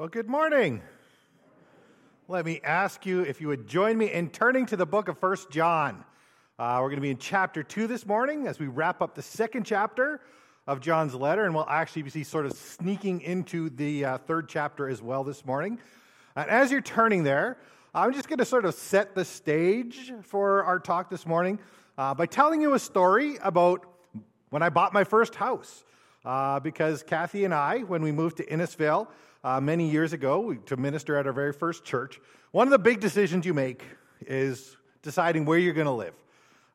Well, good morning. Let me ask you if you would join me in turning to the book of First John. Uh, we're going to be in chapter 2 this morning as we wrap up the second chapter of John's letter, and we'll actually be sort of sneaking into the uh, third chapter as well this morning. And as you're turning there, I'm just going to sort of set the stage for our talk this morning uh, by telling you a story about when I bought my first house. Uh, because Kathy and I, when we moved to Innisfail, uh, many years ago to minister at our very first church, one of the big decisions you make is deciding where you're going to live.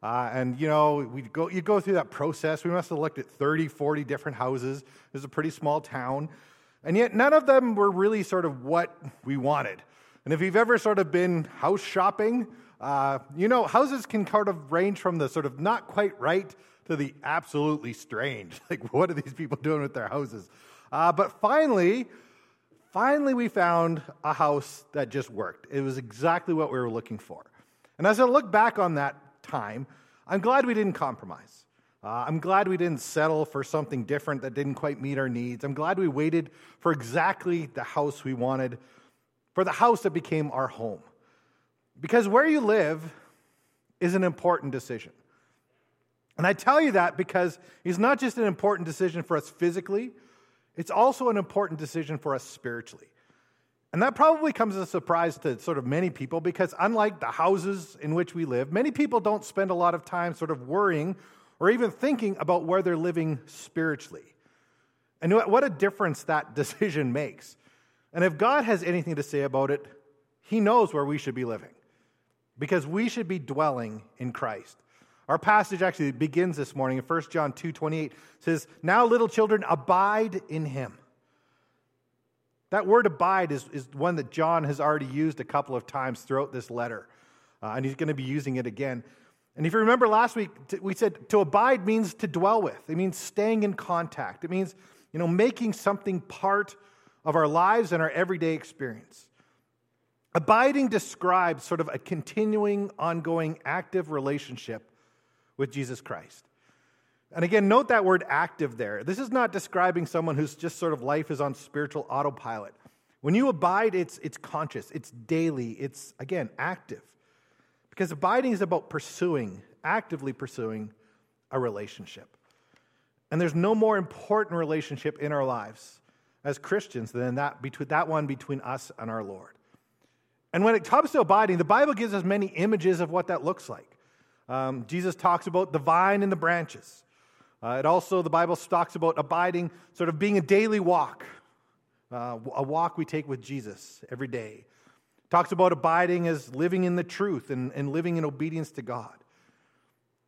Uh, and you know, we go, you go through that process. We must have looked at 30, 40 different houses. It was a pretty small town. And yet, none of them were really sort of what we wanted. And if you've ever sort of been house shopping, uh, you know, houses can kind of range from the sort of not quite right to the absolutely strange. Like, what are these people doing with their houses? Uh, but finally, finally we found a house that just worked. It was exactly what we were looking for. And as I look back on that time, I'm glad we didn't compromise. Uh, I'm glad we didn't settle for something different that didn't quite meet our needs. I'm glad we waited for exactly the house we wanted, for the house that became our home. Because where you live is an important decision. And I tell you that because it's not just an important decision for us physically, it's also an important decision for us spiritually. And that probably comes as a surprise to sort of many people because, unlike the houses in which we live, many people don't spend a lot of time sort of worrying or even thinking about where they're living spiritually. And what a difference that decision makes. And if God has anything to say about it, He knows where we should be living because we should be dwelling in Christ. Our passage actually begins this morning in 1 John 2 28. says, Now, little children, abide in him. That word abide is, is one that John has already used a couple of times throughout this letter, uh, and he's going to be using it again. And if you remember last week, we said to abide means to dwell with, it means staying in contact, it means you know, making something part of our lives and our everyday experience. Abiding describes sort of a continuing, ongoing, active relationship with Jesus Christ. And again, note that word active there. This is not describing someone who's just sort of life is on spiritual autopilot. When you abide, it's, it's conscious, it's daily, it's, again, active. Because abiding is about pursuing, actively pursuing a relationship. And there's no more important relationship in our lives as Christians than that, between, that one between us and our Lord. And when it comes to abiding, the Bible gives us many images of what that looks like. Um, Jesus talks about the vine and the branches. Uh, it also, the Bible talks about abiding, sort of being a daily walk, uh, a walk we take with Jesus every day. Talks about abiding as living in the truth and, and living in obedience to God.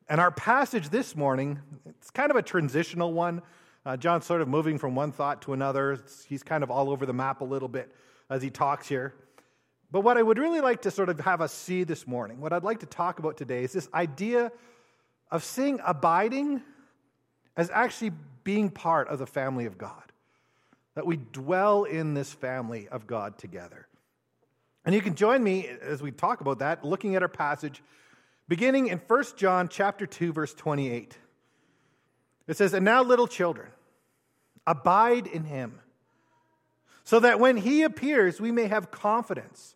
And our passage this morning, it's kind of a transitional one. Uh, John's sort of moving from one thought to another. It's, he's kind of all over the map a little bit as he talks here. But what I would really like to sort of have us see this morning, what I'd like to talk about today, is this idea of seeing abiding as actually being part of the family of God. That we dwell in this family of God together. And you can join me as we talk about that, looking at our passage, beginning in 1 John chapter 2, verse 28. It says, And now, little children, abide in him, so that when he appears, we may have confidence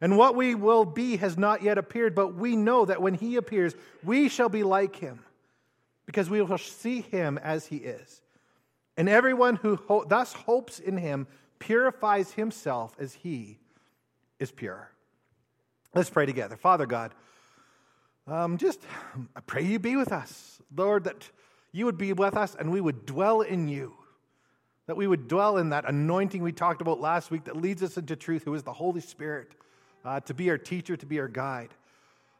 And what we will be has not yet appeared, but we know that when he appears, we shall be like him, because we will see him as he is. And everyone who ho- thus hopes in him purifies himself as he is pure. Let's pray together. Father God, um, just I pray you be with us. Lord, that you would be with us and we would dwell in you. That we would dwell in that anointing we talked about last week that leads us into truth, who is the Holy Spirit uh, to be our teacher, to be our guide,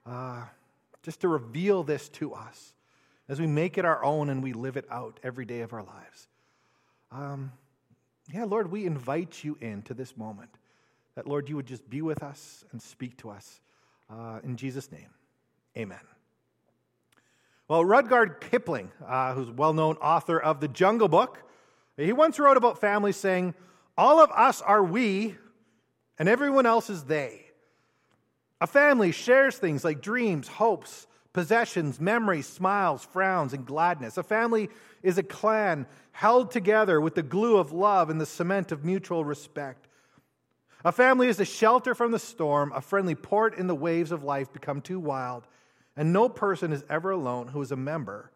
uh, just to reveal this to us as we make it our own and we live it out every day of our lives. Um, Yeah, Lord, we invite you into this moment. That, Lord, you would just be with us and speak to us. Uh, in Jesus' name, amen. Well, Rudyard Kipling, uh, who's a well known author of The Jungle Book, he once wrote about families saying, All of us are we, and everyone else is they. A family shares things like dreams, hopes, possessions, memories, smiles, frowns, and gladness. A family is a clan held together with the glue of love and the cement of mutual respect. A family is a shelter from the storm, a friendly port in the waves of life become too wild, and no person is ever alone who is a member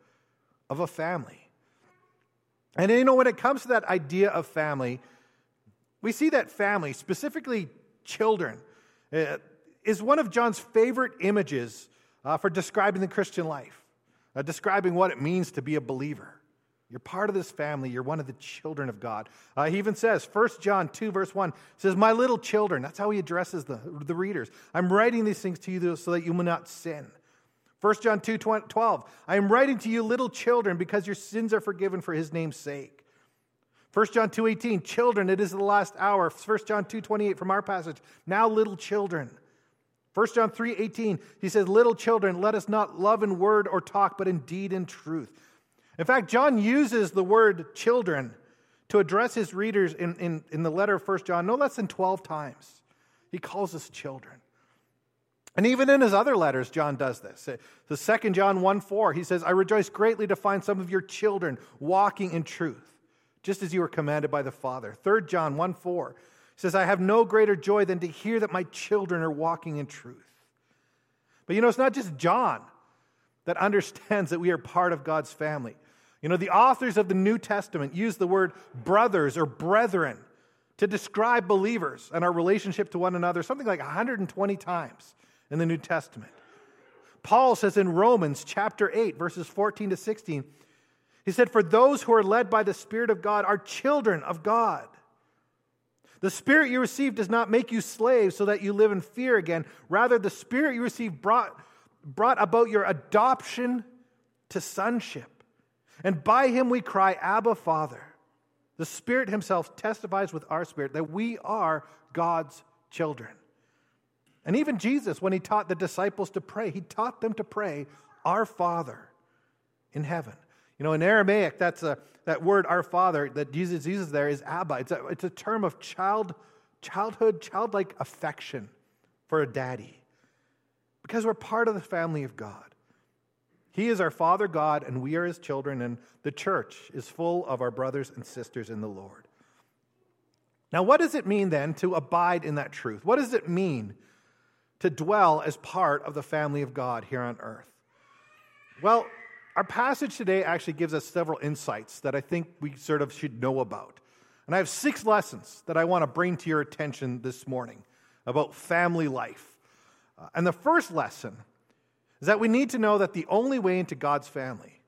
of a family. And you know, when it comes to that idea of family, we see that family, specifically children, uh, is one of John's favorite images uh, for describing the Christian life, uh, describing what it means to be a believer. You're part of this family. You're one of the children of God. Uh, he even says, 1 John 2, verse 1 says, My little children. That's how he addresses the, the readers. I'm writing these things to you so that you will not sin. 1 John 2, 12, I am writing to you, little children, because your sins are forgiven for his name's sake. 1 John 2, 18, children, it is the last hour. 1 John 2, 28 from our passage, now little children. 1 John 3 18, he says, Little children, let us not love in word or talk, but indeed in deed and truth. In fact, John uses the word children to address his readers in, in, in the letter of 1 John no less than 12 times. He calls us children. And even in his other letters, John does this. The second John 1 4, he says, I rejoice greatly to find some of your children walking in truth, just as you were commanded by the Father. Third John 1 4, says, I have no greater joy than to hear that my children are walking in truth. But you know, it's not just John that understands that we are part of God's family. You know, the authors of the New Testament use the word brothers or brethren to describe believers and our relationship to one another something like 120 times in the New Testament. Paul says in Romans chapter 8, verses 14 to 16, he said, For those who are led by the Spirit of God are children of God. The Spirit you received does not make you slaves so that you live in fear again. Rather, the Spirit you received brought, brought about your adoption to sonship. And by him we cry, Abba, Father. The Spirit Himself testifies with our spirit that we are God's children. And even Jesus, when He taught the disciples to pray, He taught them to pray, Our Father in heaven. You know, in Aramaic, that's a, that word, our Father, that Jesus uses there is Abba. It's a, it's a term of child, childhood, childlike affection for a daddy because we're part of the family of God. He is our Father God, and we are His children, and the church is full of our brothers and sisters in the Lord. Now, what does it mean then to abide in that truth? What does it mean to dwell as part of the family of God here on earth? Well, our passage today actually gives us several insights that I think we sort of should know about. And I have six lessons that I want to bring to your attention this morning about family life. Uh, and the first lesson is that we need to know that the only way into God's family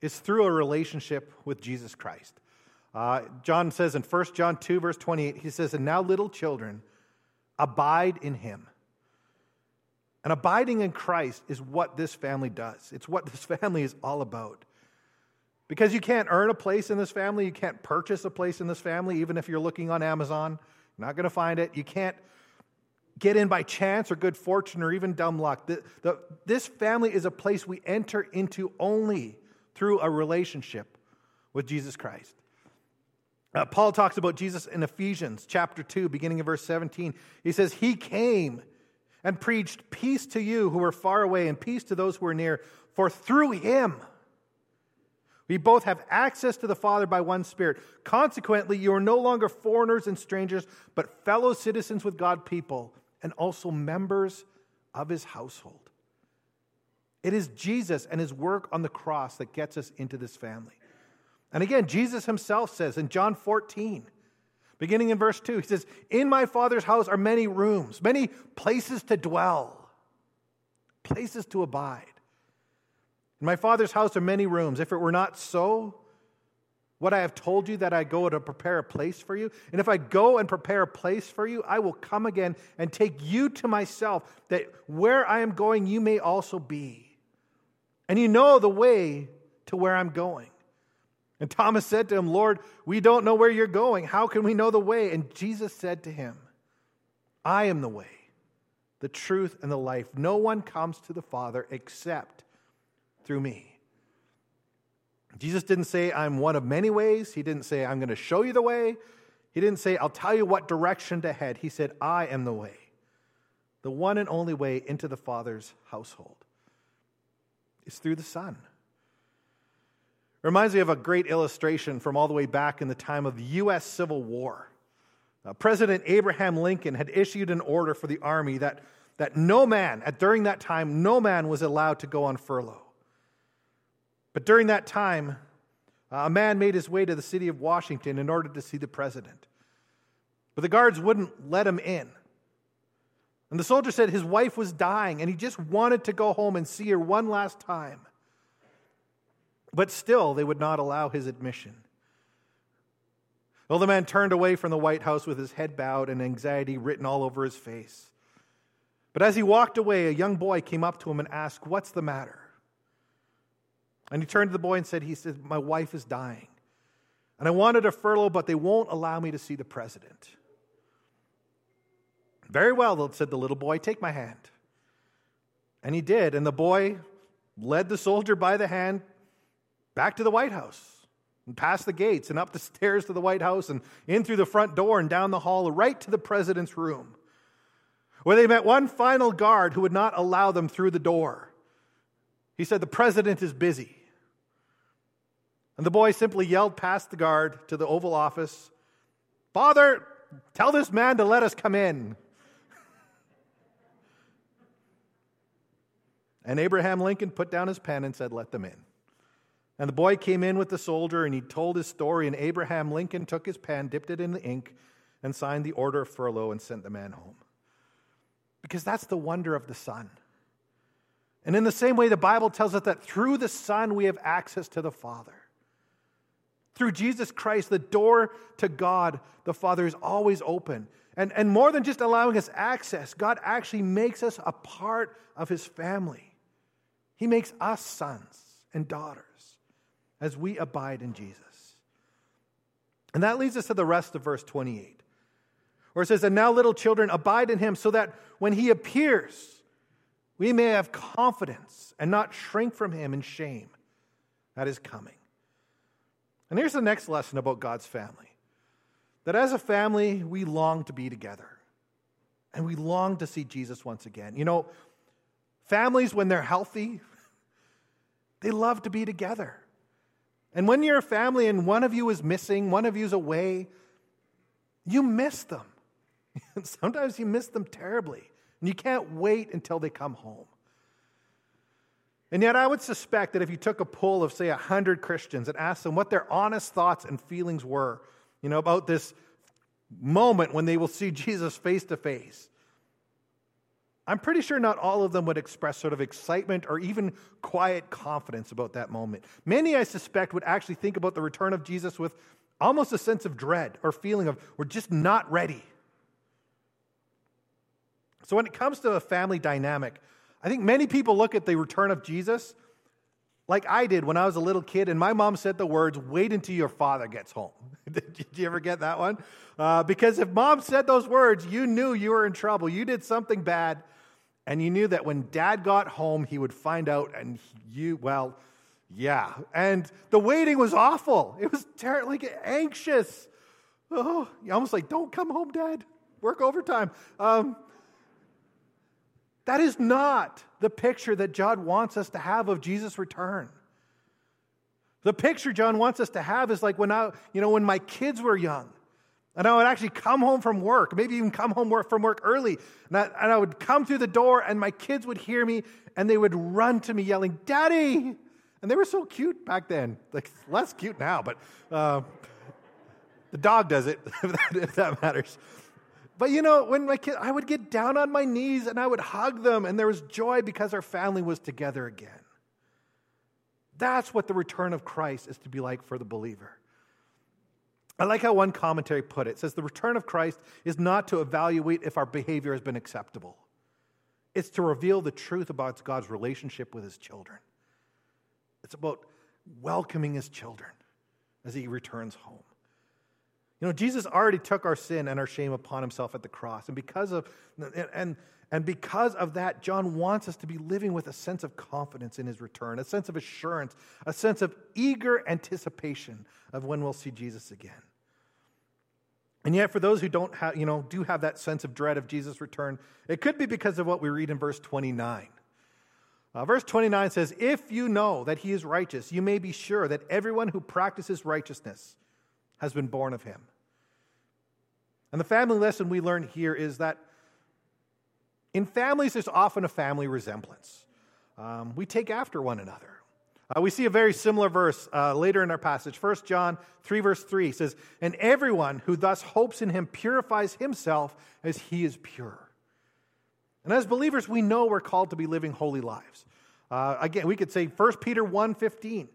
is through a relationship with Jesus Christ. Uh, John says in 1 John 2, verse 28, he says, And now, little children, abide in him and abiding in Christ is what this family does. It's what this family is all about. Because you can't earn a place in this family, you can't purchase a place in this family, even if you're looking on Amazon. You're not going to find it. You can't get in by chance or good fortune or even dumb luck. The, the, this family is a place we enter into only through a relationship with Jesus Christ. Uh, Paul talks about Jesus in Ephesians chapter 2, beginning of verse 17. He says, He came and preached peace to you who are far away and peace to those who are near. For through him we both have access to the Father by one Spirit. Consequently, you are no longer foreigners and strangers, but fellow citizens with God people and also members of his household. It is Jesus and his work on the cross that gets us into this family. And again, Jesus himself says in John 14, Beginning in verse 2, he says, In my Father's house are many rooms, many places to dwell, places to abide. In my Father's house are many rooms. If it were not so, what I have told you that I go to prepare a place for you? And if I go and prepare a place for you, I will come again and take you to myself, that where I am going, you may also be. And you know the way to where I'm going. And Thomas said to him, Lord, we don't know where you're going. How can we know the way? And Jesus said to him, I am the way, the truth, and the life. No one comes to the Father except through me. Jesus didn't say, I'm one of many ways. He didn't say, I'm going to show you the way. He didn't say, I'll tell you what direction to head. He said, I am the way, the one and only way into the Father's household. It's through the Son. Reminds me of a great illustration from all the way back in the time of the U.S. Civil War. Uh, President Abraham Lincoln had issued an order for the army that, that no man, at, during that time, no man was allowed to go on furlough. But during that time, uh, a man made his way to the city of Washington in order to see the president. But the guards wouldn't let him in. And the soldier said his wife was dying and he just wanted to go home and see her one last time. But still, they would not allow his admission. Well, the man turned away from the White House with his head bowed and anxiety written all over his face. But as he walked away, a young boy came up to him and asked, What's the matter? And he turned to the boy and said, He said, My wife is dying. And I wanted a furlough, but they won't allow me to see the president. Very well, said the little boy, take my hand. And he did. And the boy led the soldier by the hand back to the White House and past the gates and up the stairs to the White House and in through the front door and down the hall, right to the president's room, where they met one final guard who would not allow them through the door. He said, The president is busy. And the boy simply yelled past the guard to the Oval Office Father, tell this man to let us come in. and Abraham Lincoln put down his pen and said, Let them in. And the boy came in with the soldier and he told his story, and Abraham Lincoln took his pen, dipped it in the ink, and signed the order of furlough and sent the man home. Because that's the wonder of the Son. And in the same way, the Bible tells us that through the Son we have access to the Father. Through Jesus Christ, the door to God, the Father, is always open. And, and more than just allowing us access, God actually makes us a part of His family. He makes us sons and daughters as we abide in Jesus. And that leads us to the rest of verse 28, where it says, And now, little children, abide in Him, so that when He appears, we may have confidence and not shrink from Him in shame that is coming. And here's the next lesson about God's family that as a family, we long to be together and we long to see Jesus once again. You know, families, when they're healthy, they love to be together. And when you're a family and one of you is missing, one of you's away, you miss them. And Sometimes you miss them terribly, and you can't wait until they come home. And yet, I would suspect that if you took a poll of, say, 100 Christians and asked them what their honest thoughts and feelings were, you know, about this moment when they will see Jesus face to face, I'm pretty sure not all of them would express sort of excitement or even quiet confidence about that moment. Many, I suspect, would actually think about the return of Jesus with almost a sense of dread or feeling of, we're just not ready. So, when it comes to a family dynamic, I think many people look at the return of Jesus like I did when I was a little kid, and my mom said the words, wait until your father gets home. did you ever get that one? Uh, because if mom said those words, you knew you were in trouble. You did something bad, and you knew that when dad got home, he would find out, and you, well, yeah. And the waiting was awful. It was like, anxious. Oh, almost like, don't come home, dad. Work overtime. Um, that is not the picture that John wants us to have of Jesus' return. The picture John wants us to have is like when I, you know, when my kids were young, and I would actually come home from work, maybe even come home from work early, and I, and I would come through the door, and my kids would hear me, and they would run to me yelling, "Daddy!" And they were so cute back then, like less cute now, but uh, the dog does it if that matters. But you know, when my kid, I would get down on my knees and I would hug them, and there was joy because our family was together again. That's what the return of Christ is to be like for the believer. I like how one commentary put it. It says the return of Christ is not to evaluate if our behavior has been acceptable. It's to reveal the truth about God's relationship with his children. It's about welcoming his children as he returns home. You know, Jesus already took our sin and our shame upon himself at the cross. And because of and and because of that, John wants us to be living with a sense of confidence in his return, a sense of assurance, a sense of eager anticipation of when we'll see Jesus again. And yet, for those who don't have, you know, do have that sense of dread of Jesus' return, it could be because of what we read in verse 29. Uh, verse 29 says, If you know that he is righteous, you may be sure that everyone who practices righteousness has been born of him. And the family lesson we learn here is that in families, there's often a family resemblance. Um, we take after one another. Uh, we see a very similar verse uh, later in our passage. 1 John 3, verse 3 says, And everyone who thus hopes in him purifies himself as he is pure. And as believers, we know we're called to be living holy lives. Uh, again, we could say 1 Peter 1 15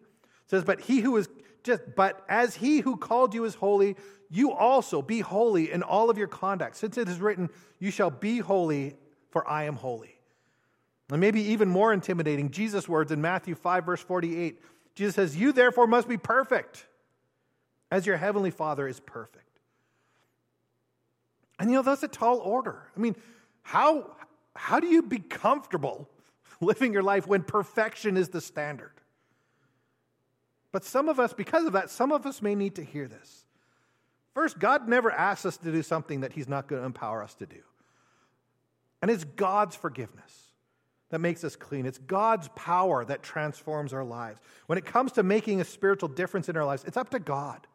says, But he who is just, but as he who called you is holy, you also be holy in all of your conduct, since it is written, You shall be holy, for I am holy. And maybe even more intimidating, Jesus' words in Matthew 5, verse 48. Jesus says, You therefore must be perfect, as your heavenly Father is perfect. And you know, that's a tall order. I mean, how, how do you be comfortable living your life when perfection is the standard? But some of us, because of that, some of us may need to hear this. First, God never asks us to do something that He's not going to empower us to do. And it's God's forgiveness that makes us clean. It's God's power that transforms our lives. When it comes to making a spiritual difference in our lives, it's up to God.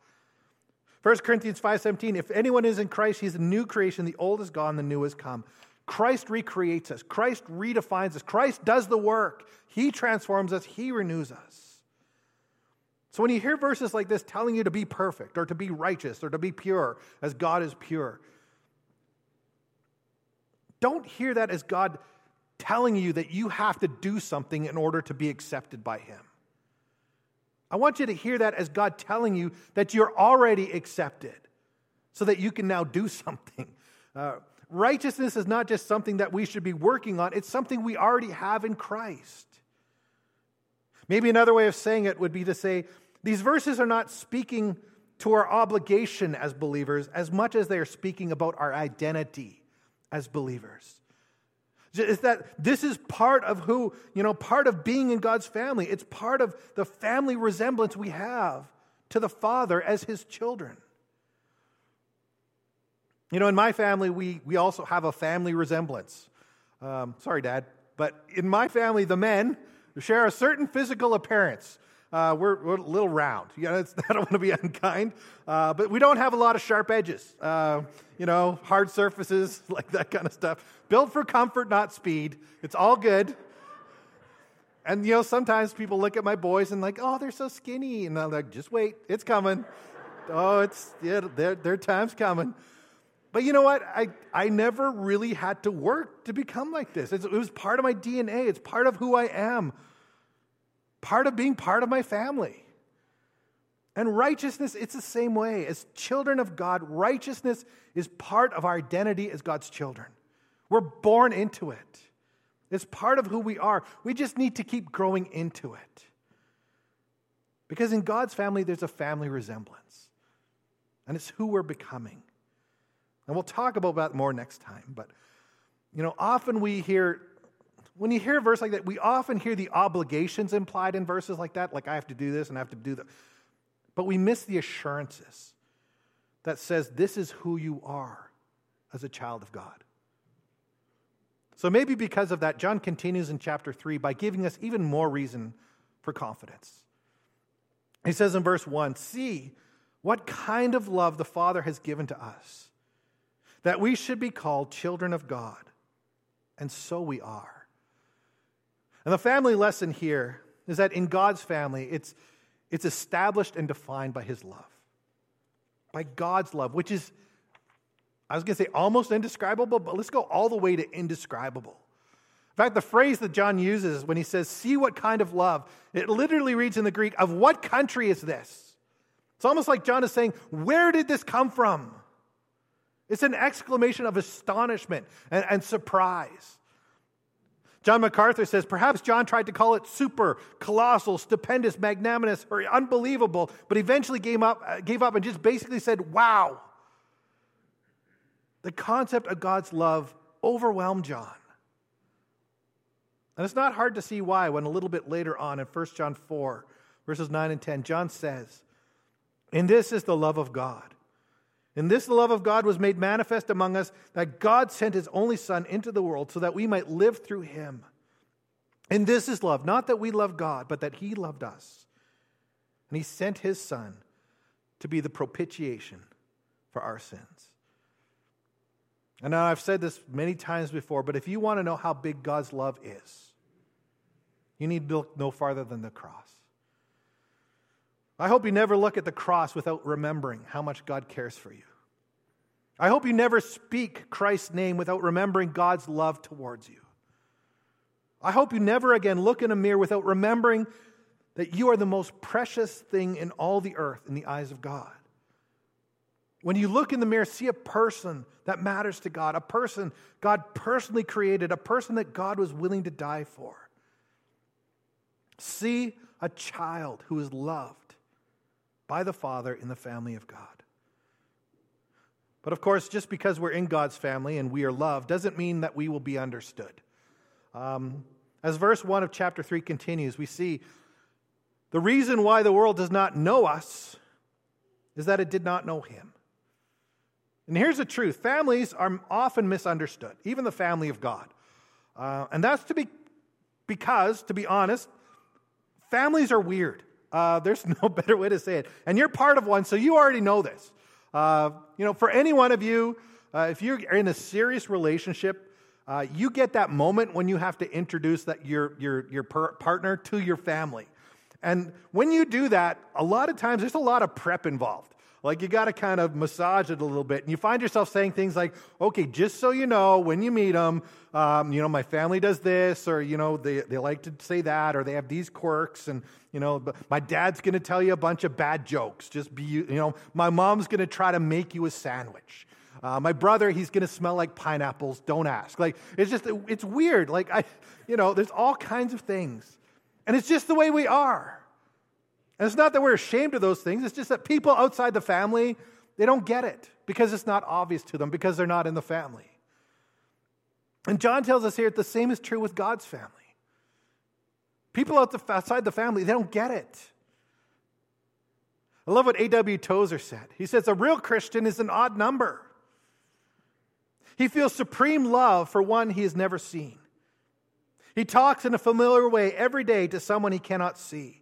1 Corinthians 5:17 If anyone is in Christ, he's a new creation, the old is gone, the new has come. Christ recreates us. Christ redefines us. Christ does the work. He transforms us, he renews us. So when you hear verses like this telling you to be perfect or to be righteous or to be pure as God is pure, don't hear that as God telling you that you have to do something in order to be accepted by Him. I want you to hear that as God telling you that you're already accepted so that you can now do something. Uh, righteousness is not just something that we should be working on, it's something we already have in Christ. Maybe another way of saying it would be to say these verses are not speaking to our obligation as believers as much as they are speaking about our identity as believers. Is that this is part of who, you know, part of being in God's family. It's part of the family resemblance we have to the Father as his children. You know, in my family, we, we also have a family resemblance. Um, sorry, Dad, but in my family, the men share a certain physical appearance. Uh, we're, we're, a little round. You know, I don't want to be unkind, uh, but we don't have a lot of sharp edges. Uh, you know, hard surfaces, like that kind of stuff. Built for comfort, not speed. It's all good. And you know, sometimes people look at my boys and like, oh, they're so skinny, and I'm like, just wait, it's coming. oh, it's yeah, their their time's coming. But you know what? I, I never really had to work to become like this. It's, it was part of my DNA. It's part of who I am part of being part of my family. And righteousness, it's the same way. As children of God, righteousness is part of our identity as God's children. We're born into it, it's part of who we are. We just need to keep growing into it. Because in God's family, there's a family resemblance, and it's who we're becoming. And we'll talk about that more next time. But, you know, often we hear when you hear a verse like that, we often hear the obligations implied in verses like that, like I have to do this and I have to do that. But we miss the assurances that says this is who you are as a child of God. So maybe because of that, John continues in chapter 3 by giving us even more reason for confidence. He says in verse 1 See what kind of love the Father has given to us, that we should be called children of God. And so we are. And the family lesson here is that in God's family, it's, it's established and defined by His love, by God's love, which is, I was going to say almost indescribable, but let's go all the way to indescribable. In fact, the phrase that John uses when he says, See what kind of love, it literally reads in the Greek, Of what country is this? It's almost like John is saying, Where did this come from? It's an exclamation of astonishment and, and surprise. John MacArthur says perhaps John tried to call it super, colossal, stupendous, magnanimous, or unbelievable, but eventually gave up, uh, gave up and just basically said, wow. The concept of God's love overwhelmed John. And it's not hard to see why when a little bit later on in 1 John 4, verses 9 and 10, John says, And this is the love of God and this the love of God was made manifest among us that God sent his only Son into the world so that we might live through him. And this is love, not that we love God, but that he loved us. And he sent his Son to be the propitiation for our sins. And now I've said this many times before, but if you want to know how big God's love is, you need to look no farther than the cross. I hope you never look at the cross without remembering how much God cares for you. I hope you never speak Christ's name without remembering God's love towards you. I hope you never again look in a mirror without remembering that you are the most precious thing in all the earth in the eyes of God. When you look in the mirror, see a person that matters to God, a person God personally created, a person that God was willing to die for. See a child who is loved by the Father in the family of God. But of course, just because we're in God's family and we are loved doesn't mean that we will be understood. Um, as verse 1 of chapter 3 continues, we see the reason why the world does not know us is that it did not know Him. And here's the truth families are often misunderstood, even the family of God. Uh, and that's to be because, to be honest, families are weird. Uh, there's no better way to say it. And you're part of one, so you already know this. Uh, you know, for any one of you, uh, if you're in a serious relationship, uh, you get that moment when you have to introduce that your, your, your per- partner to your family. And when you do that, a lot of times there's a lot of prep involved. Like you got to kind of massage it a little bit. And you find yourself saying things like, okay, just so you know, when you meet them, um, you know, my family does this, or, you know, they, they like to say that, or they have these quirks. And, you know, my dad's going to tell you a bunch of bad jokes. Just be, you know, my mom's going to try to make you a sandwich. Uh, my brother, he's going to smell like pineapples. Don't ask. Like, it's just, it's weird. Like, I, you know, there's all kinds of things. And it's just the way we are. And it's not that we're ashamed of those things, it's just that people outside the family, they don't get it because it's not obvious to them because they're not in the family. And John tells us here the same is true with God's family. People outside the family, they don't get it. I love what A.W. Tozer said. He says, A real Christian is an odd number. He feels supreme love for one he has never seen. He talks in a familiar way every day to someone he cannot see.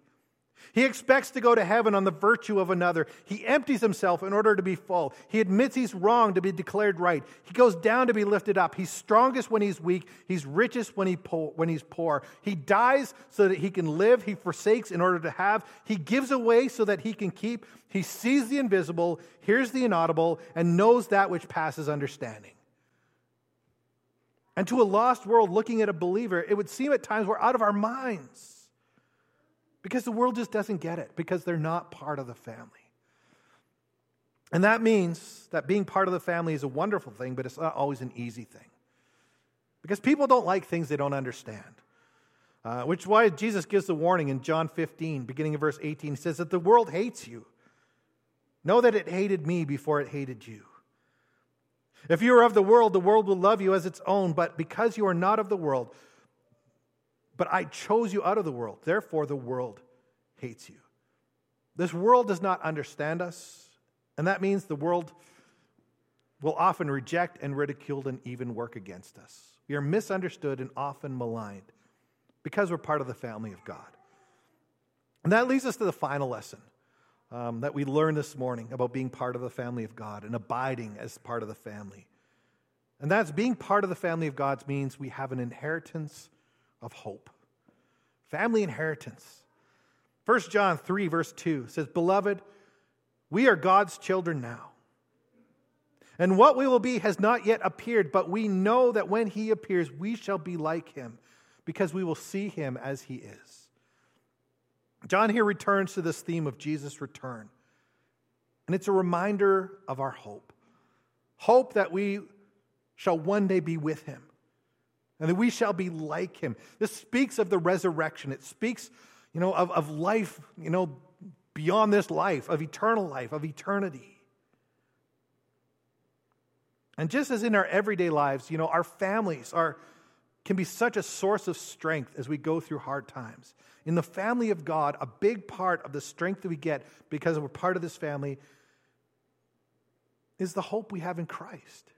He expects to go to heaven on the virtue of another. He empties himself in order to be full. He admits he's wrong to be declared right. He goes down to be lifted up. He's strongest when he's weak. He's richest when, he po- when he's poor. He dies so that he can live. He forsakes in order to have. He gives away so that he can keep. He sees the invisible, hears the inaudible, and knows that which passes understanding. And to a lost world looking at a believer, it would seem at times we're out of our minds. Because the world just doesn't get it, because they're not part of the family. And that means that being part of the family is a wonderful thing, but it's not always an easy thing. Because people don't like things they don't understand. Uh, which is why Jesus gives the warning in John 15, beginning of verse 18. He says that the world hates you. Know that it hated me before it hated you. If you are of the world, the world will love you as its own, but because you are not of the world, but I chose you out of the world. Therefore, the world hates you. This world does not understand us, and that means the world will often reject and ridicule and even work against us. We are misunderstood and often maligned because we're part of the family of God. And that leads us to the final lesson um, that we learned this morning about being part of the family of God and abiding as part of the family. And that's being part of the family of God means we have an inheritance of hope. Family inheritance. 1 John 3, verse 2 says, Beloved, we are God's children now. And what we will be has not yet appeared, but we know that when he appears, we shall be like him, because we will see him as he is. John here returns to this theme of Jesus' return. And it's a reminder of our hope hope that we shall one day be with him and that we shall be like him. This speaks of the resurrection. It speaks, you know, of, of life, you know, beyond this life, of eternal life, of eternity. And just as in our everyday lives, you know, our families are can be such a source of strength as we go through hard times. In the family of God, a big part of the strength that we get because we're part of this family is the hope we have in Christ.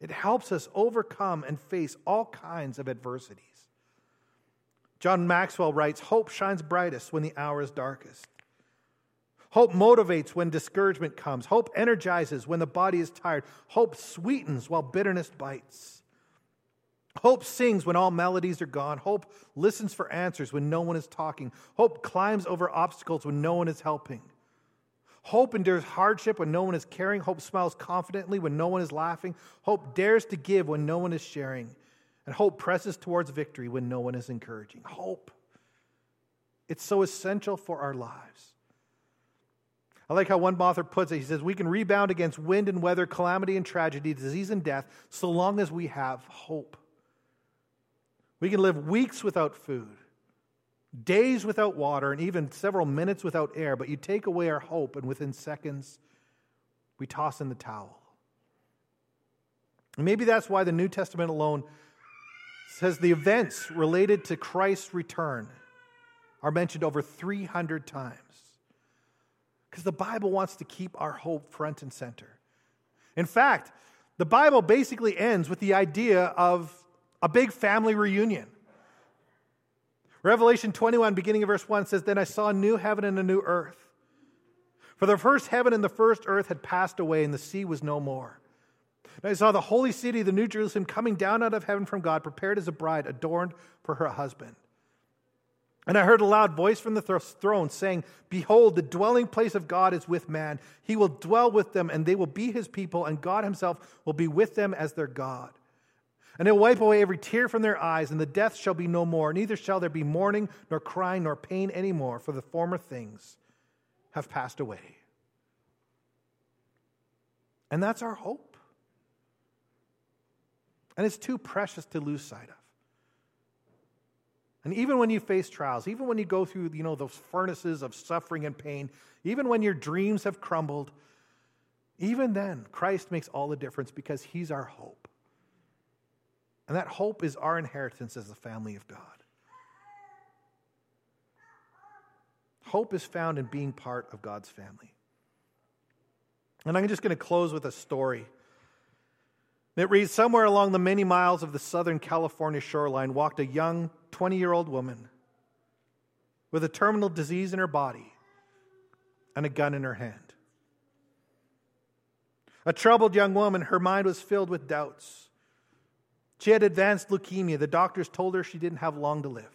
It helps us overcome and face all kinds of adversities. John Maxwell writes Hope shines brightest when the hour is darkest. Hope motivates when discouragement comes. Hope energizes when the body is tired. Hope sweetens while bitterness bites. Hope sings when all melodies are gone. Hope listens for answers when no one is talking. Hope climbs over obstacles when no one is helping. Hope endures hardship when no one is caring. Hope smiles confidently when no one is laughing. Hope dares to give when no one is sharing. And hope presses towards victory when no one is encouraging. Hope. It's so essential for our lives. I like how one author puts it. He says, We can rebound against wind and weather, calamity and tragedy, disease and death, so long as we have hope. We can live weeks without food, days without water, and even several minutes without air, but you take away our hope, and within seconds, we toss in the towel. And maybe that's why the New Testament alone says the events related to Christ's return are mentioned over 300 times. Because the Bible wants to keep our hope front and center. In fact, the Bible basically ends with the idea of a big family reunion. Revelation 21, beginning of verse 1 says, Then I saw a new heaven and a new earth. For the first heaven and the first earth had passed away, and the sea was no more. And I saw the holy city, the New Jerusalem, coming down out of heaven from God, prepared as a bride, adorned for her husband. And I heard a loud voice from the throne saying, Behold, the dwelling place of God is with man. He will dwell with them, and they will be his people, and God himself will be with them as their God. And he'll wipe away every tear from their eyes, and the death shall be no more. Neither shall there be mourning, nor crying, nor pain any more, for the former things have passed away. And that's our hope. And it's too precious to lose sight of. And even when you face trials, even when you go through, you know, those furnaces of suffering and pain, even when your dreams have crumbled, even then, Christ makes all the difference because he's our hope. And that hope is our inheritance as the family of God. Hope is found in being part of God's family. And I'm just going to close with a story. It reads Somewhere along the many miles of the southern California shoreline walked a young 20 year old woman with a terminal disease in her body and a gun in her hand. A troubled young woman, her mind was filled with doubts. She had advanced leukemia. The doctors told her she didn't have long to live.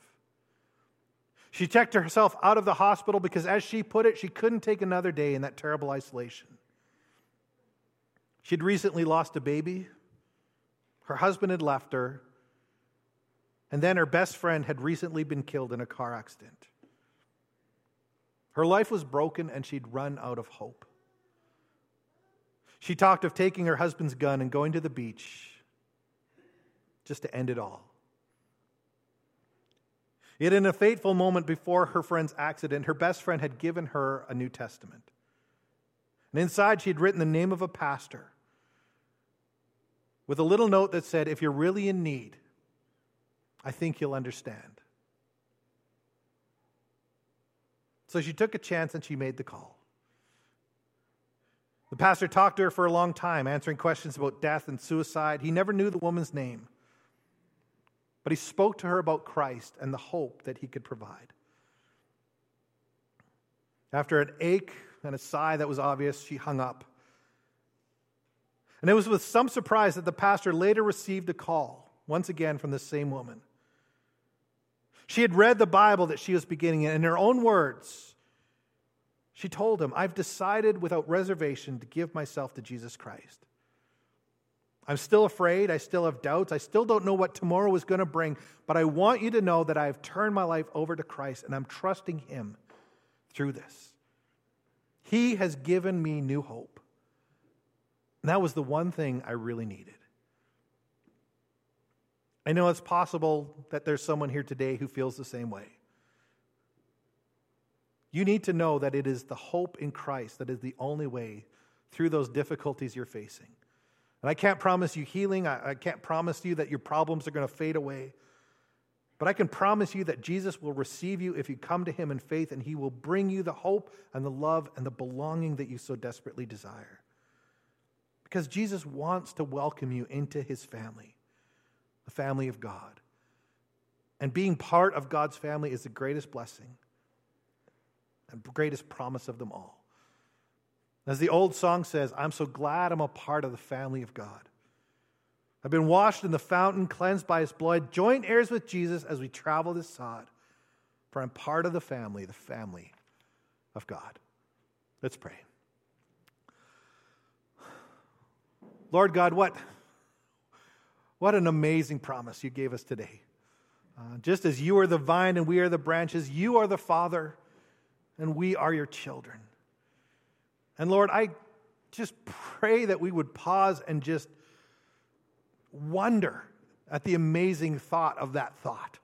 She checked herself out of the hospital because, as she put it, she couldn't take another day in that terrible isolation. She'd recently lost a baby. Her husband had left her. And then her best friend had recently been killed in a car accident. Her life was broken and she'd run out of hope. She talked of taking her husband's gun and going to the beach just to end it all. Yet, in a fateful moment before her friend's accident, her best friend had given her a New Testament. And inside, she had written the name of a pastor with a little note that said, If you're really in need, I think you'll understand. So she took a chance and she made the call. The pastor talked to her for a long time, answering questions about death and suicide. He never knew the woman's name. But he spoke to her about Christ and the hope that he could provide. After an ache and a sigh that was obvious, she hung up. And it was with some surprise that the pastor later received a call, once again from the same woman. She had read the Bible that she was beginning, and in her own words, she told him, I've decided without reservation to give myself to Jesus Christ. I'm still afraid. I still have doubts. I still don't know what tomorrow is going to bring. But I want you to know that I have turned my life over to Christ and I'm trusting Him through this. He has given me new hope. And that was the one thing I really needed. I know it's possible that there's someone here today who feels the same way. You need to know that it is the hope in Christ that is the only way through those difficulties you're facing. And I can't promise you healing, I, I can't promise you that your problems are going to fade away. But I can promise you that Jesus will receive you if you come to him in faith, and he will bring you the hope and the love and the belonging that you so desperately desire. Because Jesus wants to welcome you into his family, the family of God. And being part of God's family is the greatest blessing and greatest promise of them all. As the old song says, I'm so glad I'm a part of the family of God. I've been washed in the fountain, cleansed by his blood, joint heirs with Jesus as we travel this sod. For I'm part of the family, the family of God. Let's pray. Lord God, what, what an amazing promise you gave us today. Uh, just as you are the vine and we are the branches, you are the Father and we are your children. And Lord, I just pray that we would pause and just wonder at the amazing thought of that thought,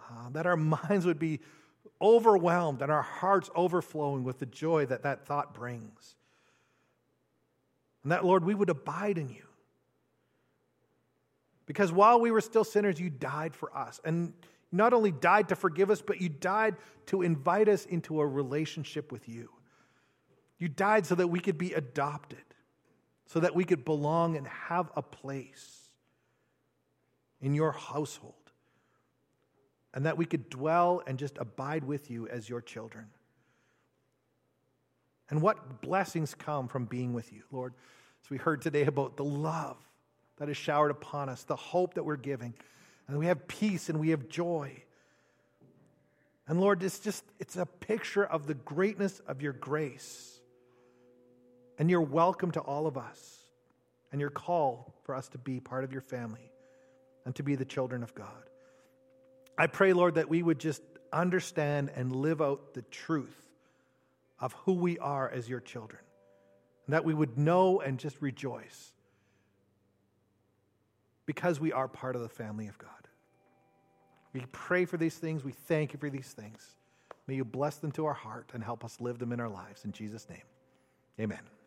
uh, that our minds would be overwhelmed and our hearts overflowing with the joy that that thought brings. And that, Lord, we would abide in you. Because while we were still sinners, you died for us. And not only died to forgive us, but you died to invite us into a relationship with you. You died so that we could be adopted, so that we could belong and have a place in your household, and that we could dwell and just abide with you as your children. And what blessings come from being with you, Lord. As we heard today about the love that is showered upon us, the hope that we're giving, and we have peace and we have joy. And Lord, it's just, it's a picture of the greatness of your grace and your welcome to all of us and your call for us to be part of your family and to be the children of God. I pray, Lord, that we would just understand and live out the truth of who we are as your children, and that we would know and just rejoice because we are part of the family of God. We pray for these things. We thank you for these things. May you bless them to our heart and help us live them in our lives. In Jesus' name, amen.